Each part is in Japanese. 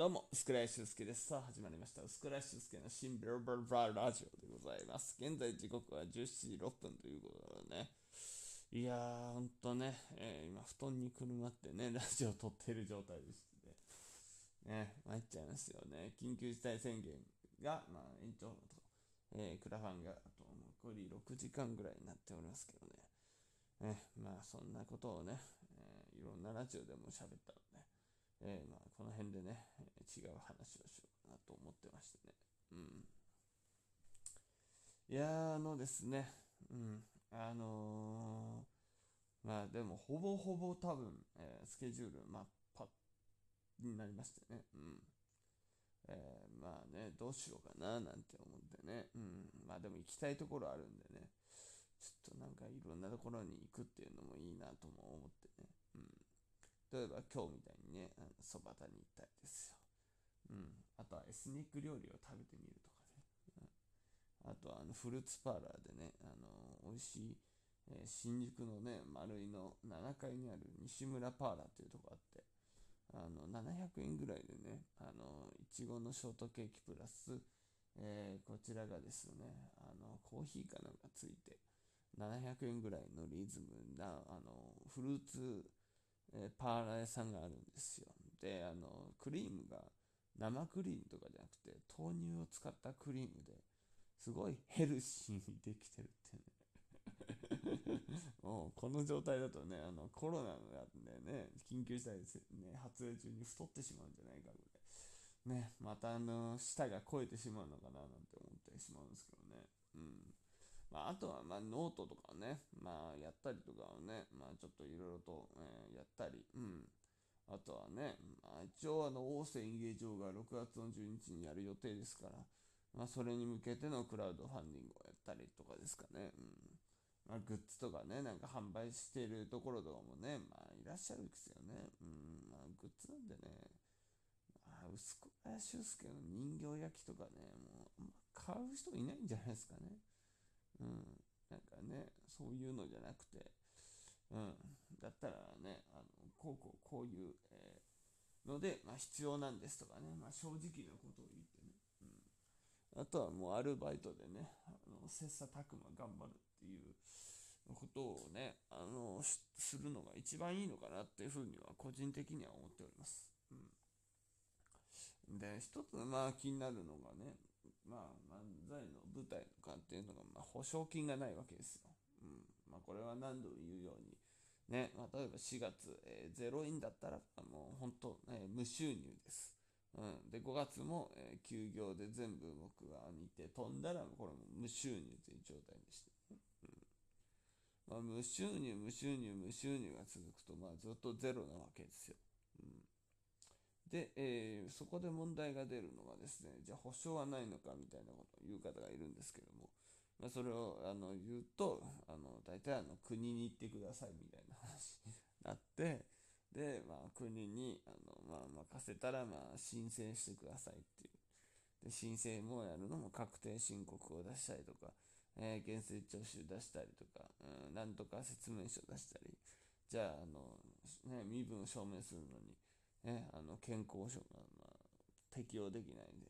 どうも、スクライシュスケです。さあ、始まりました。スクライシュスケの新ベルバルバーラジオでございます。現在時刻は17時6分ということでね。いやー、ほんとね、えー、今、布団にくるまってね、ラジオを撮っている状態でしてね、参っちゃいますよね。緊急事態宣言が、まあ、延長と、えー、クラファンがあと残り6時間ぐらいになっておりますけどね。ね、まあ、そんなことをね、えー、いろんなラジオでも喋った、えー、まあ、この辺でね、違う話をしようかなと思ってましてね。うん。いやあのですね、うん、あのー、まあでも、ほぼほぼ多分、えー、スケジュール、まあ、パになりましてね、うん。えー、まあね、どうしようかななんて思ってね、うん。まあでも行きたいところあるんでね、ちょっとなんかいろんなところに行くっていうのもいいなとも思ってね、例えば今日みたいにね、そば田に行ったりですよ。うん。あとはエスニック料理を食べてみるとかね。うん、あとはあのフルーツパーラーでね、あの美味しい、えー、新宿のね、丸井の7階にある西村パーラーっていうとこあって、あの700円ぐらいでね、あのいちごのショートケーキプラス、えー、こちらがですね、あのコーヒーかなんかついて、700円ぐらいのリズムな、あのフルーツえ、パーラー屋さんがあるんですよ。で、あの、クリームが生クリームとかじゃなくて、豆乳を使ったクリームですごいヘルシーにできてるってね。もうこの状態だとね、あのコロナなんでね、緊急事態ですね、発令中に太ってしまうんじゃないかぐらい。ね、またあの、舌が超えてしまうのかななんて思ってしまうんですけどね。うん。あ、とは、まあ、ノートとかね、まあ、やったりとかをね、まあ、ちょっといろいろと、えー、やったり、うん。あとはね、まあ、一応、あの、大瀬演芸場が6月の12日にやる予定ですから、まあ、それに向けてのクラウドファンディングをやったりとかですかね、うん。まあ、グッズとかね、なんか販売しているところとかもね、まあ、いらっしゃるんですよね。うん、まあ、グッズなんでね、まあ、薄く林修介の人形焼きとかね、もう、買う人いないんじゃないですかね。うん、なんかね、そういうのじゃなくて、うん、だったらね、あのこうこうこういう、えー、ので、まあ、必要なんですとかね、まあ、正直なことを言ってね、うん、あとはもうアルバイトでね、あの切磋琢磨頑張るっていうことをね、あのするのが一番いいのかなっていうふうには個人的には思っております。うん、で、一つまあ気になるのがね、まあ、漫才の舞台とかっていうのが、まあ、保証金がないわけですよ。うん。まあ、これは何度も言うように、ね、まあ、例えば4月、えー、0円だったら、もう本当、えー、無収入です。うん。で、5月も、えー、休業で全部僕が見て飛んだら、これも無収入という状態でした、ね。うん。まあ、無収入、無収入、無収入が続くと、まあ、ずっとゼロなわけですよ。うん。で、えー、そこで問題が出るのがですね、じゃあ保証はないのかみたいなことを言う方がいるんですけども、まあ、それをあの言うと、あの大体あの国に行ってくださいみたいな話になって、で、まあ、国にあの、まあ、任せたら、まあ、申請してくださいっていう。で、申請もやるのも確定申告を出したりとか、えー、減税徴収出したりとか、うん、なんとか説明書出したり、じゃあ、あの、ね、身分を証明するのに、ね、あの健康証が、まあ、適用できないんで、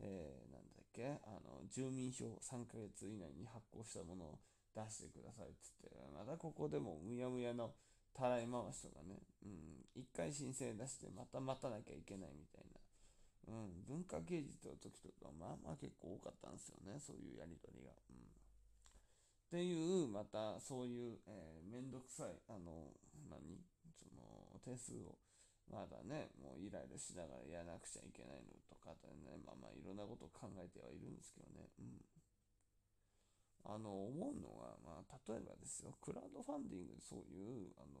えー、なんだっけあの住民票3ヶ月以内に発行したものを出してくださいっつって。またここでもむやむやのたらい回しとかね、うん、1回申請出してまた待たなきゃいけないみたいな、うん、文化芸術の時とかまあまあ結構多かったんですよね。そういうやり取りが。うん。っていう、またそういう、えー、めんどくさい、あの、何？その、手数をまだね、もうイライラしながらやらなくちゃいけないのとかね、まあまあいろんなことを考えてはいるんですけどね、うん。あの、思うのは、まあ、例えばですよ、クラウドファンディングでそういう、あの、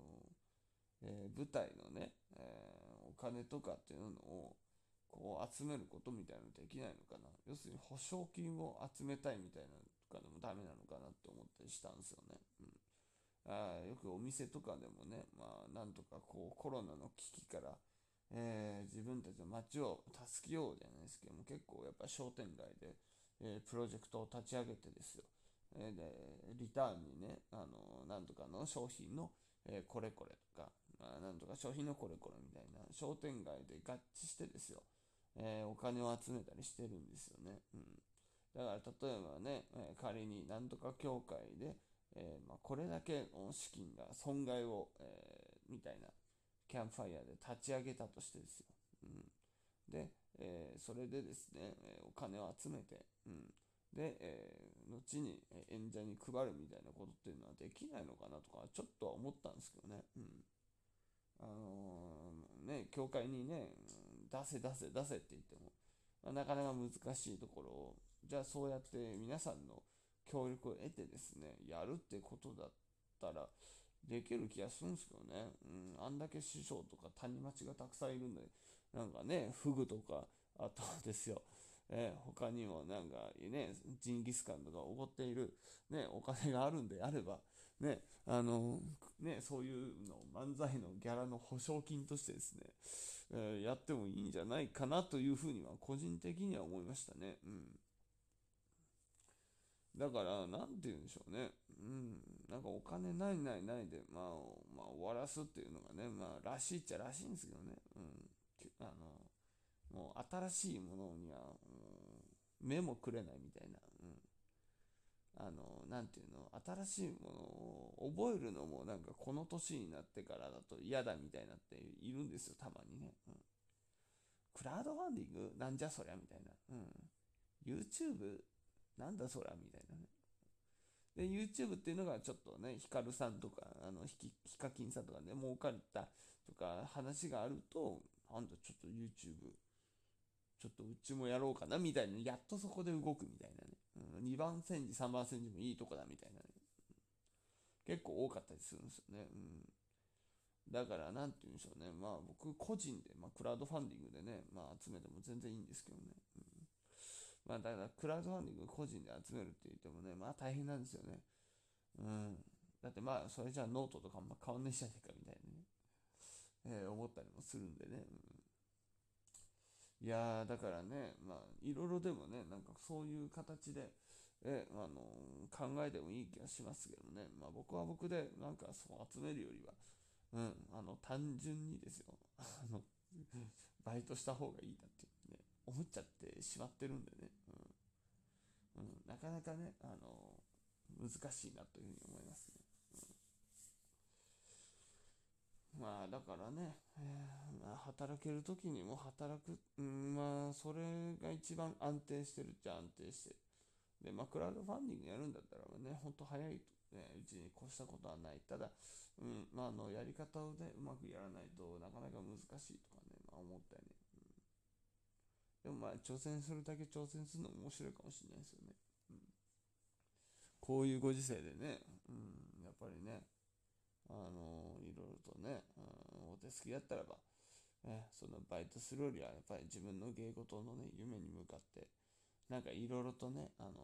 えー、舞台のね、えー、お金とかっていうのを、こう集めることみたいなのできないのかな。要するに保証金を集めたいみたいなのとかでもダメなのかなって思ったりしたんですよね。うんあよくお店とかでもね、まあ、なんとかこうコロナの危機から、えー、自分たちの街を助けようじゃないですけども、結構やっぱ商店街で、えー、プロジェクトを立ち上げてですよ。えー、で、リターンにね、あの、なんとかの商品の、え、これこれとか、まあ、なんとか商品のこれこれみたいな、商店街で合致してですよ。えー、お金を集めたりしてるんですよね。うん、だから例えばね、え、仮になんとか協会で、えー、まあ、これだけの資金が損害を、えーみたいなキャンプファイヤーで立ち上げたとしてですよ。うん、で、えそれでですね、えお金を集めて、うん、で、え、後に演者に配るみたいなことっていうのはできないのかなとか、ちょっとは思ったんですけどね。うん。あの、ね、教会にね、出せ出せ出せって言っても、まあ、なかなか難しいところを、じゃあそうやって皆さんの協力を得てですね、やるってことだったら、できる気がするんですけどね。うん、あんだけ師匠とか谷町がたくさんいるんで、なんかね、フグとか、あとですよ、えー、他にもなんかね、ジンギスカンとかおごっている、ね、お金があるんであれば、ね、あの、ね、そういうの漫才のギャラの保証金としてですね、えー、やってもいいんじゃないかなというふうには個人的には思いましたね。うん。だから、なんて言うんでしょうね。うん。なんかお金ないないないで、まあ、まあ、終わらすっていうのがね、まあ、らしいっちゃらしいんですけどね。うん。あの、もう新しいものには、うん目もくれないみたいな。うん。あの、なんていうの、新しいものを覚えるのもなんかこの年になってからだと嫌だみたいなっているんですよ、たまにね。うん。クラウドファンディングなんじゃそりゃみたいな。うん。YouTube なんだそりゃみたいなね。で、YouTube っていうのがちょっとね、ヒカルさんとか、あの、ヒカキンさんとかね、儲かったとか話があると、なんだちょっと YouTube ちょっとうちもやろうかなみたいな、やっとそこで動くみたいなね。うん、2番煎じ、3番煎じもいいとこだみたいなね。結構多かったりするんですよね。うん。だから、なんて言うんでしょうね。まあ僕個人で、まあクラウドファンディングでね、まあ集めても全然いいんですけどね。まあだからクラウドファンディング個人で集めるって言ってもね、まあ大変なんですよね。うん。だってまあそれじゃあノートとかあんま変わんないじゃねえかみたいなね。えー、思ったりもするんでね。うんいやだからね、まあ、いろいろでもね、なんかそういう形で、え、あの、考えてもいい気がしますけどね。まあ僕は僕で、なんかそう集めるよりは、うん、あの、単純にですよ、あの、バイトした方がいいなって、思っちゃってしまってるんでね、うん。うん、なかなかね、あの、難しいなというふうに思いますね。まあだからね、えー、まあ、働ける時にも働く、うん、まあそれが一番安定してるっちゃ安定してる。で、まあクラウドファンディングやるんだったらね、ほんと早い、ね、うちに越したことはない。ただ、うん、まああのやり方をね、うまくやらないとなかなか難しいとかね、まあ思ったよね。でもまあ挑戦するだけ挑戦するのも面白いかもしれないですよね。うん、こういうご時世でね、うん、やっぱりね、あのいろいろとね、うん、お手すきやったらば、えそのバイトするよりはやっぱり自分の芸事のね、夢に向かって、なんかいろいろとね、あの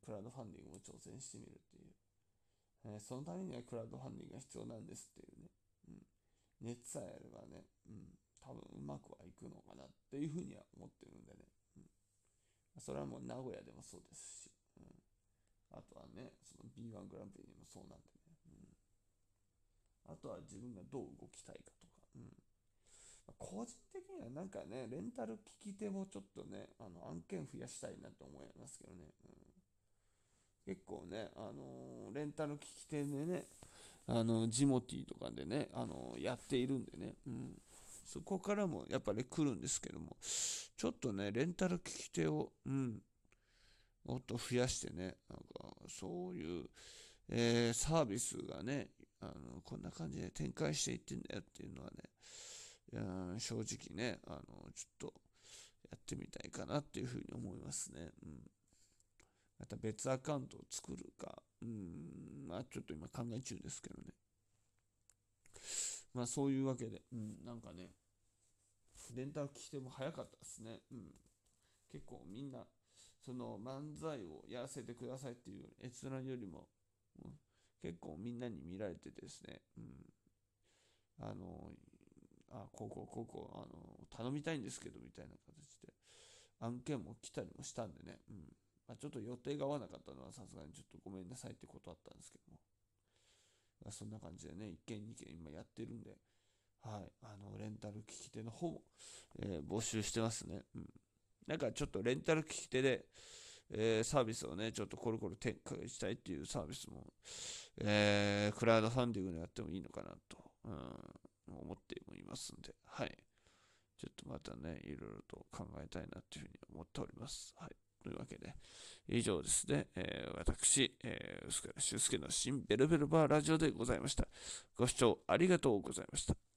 クラウドファンディングを挑戦してみるっていう。え、そのためにはクラウドファンディングが必要なんですっていうね。うん。熱さえあればね、うん、多分うまくくのかなっていうふうには思ってるんでね。うん。それはもう名古屋でもそうですし、うん。あとはね、その B1 グランプリでもそうなんでね。うんあとは自分がどう動きたいかとか、うん。個人的にはなんかね、レンタル聞き手もちょっとね、あの案件増やしたいなと思いますけどね。うん、結構ね、あのー、レンタル聞き手でね、あのジモティーとかでね、あのー、やっているんでね、うん、そこからもやっぱり来るんですけども、ちょっとね、レンタル聞き手を、うん、もっと増やしてね、なんかそういう、えー、サービスがね、あのこんな感じで展開していってんだよっていうのはね、正直ね、あのちょっとやってみたいかなっていうふうに思いますね。うん、また別アカウントを作るか、うん、まあちょっと今考え中ですけどね。まあそういうわけで、うん、なんかね、レンタル来ても早かったですね。うん、結構みんな、その漫才をやらせてくださいっていう閲覧よりも、うん、結構みんなに見られてですね、うん、あの、あ、こうこうこうこう、あの、頼みたいんですけど、みたいな形で、案件も来たりもしたんでね、うん。まあ、ちょっと予定が合わなかったのはさすがにちょっとごめんなさいってことあったんですけども、まあ、そんな感じでね、1件2件今やってるんで、はい、あの、レンタル機器手の方も、えー、募集してますね。うん。なんかちょっとレンタル機器手で、えー、サービスをね、ちょっとコロコロ展開したいっていうサービスも、えー、クラウドファンディングでやってもいいのかなと、うん、思っていますんで、はい。ちょっとまたね、いろいろと考えたいなというふうに思っております。はい。というわけで、以上ですね、えー、私、えー、薄倉修介の新ベルベルバーラジオでございました。ご視聴ありがとうございました。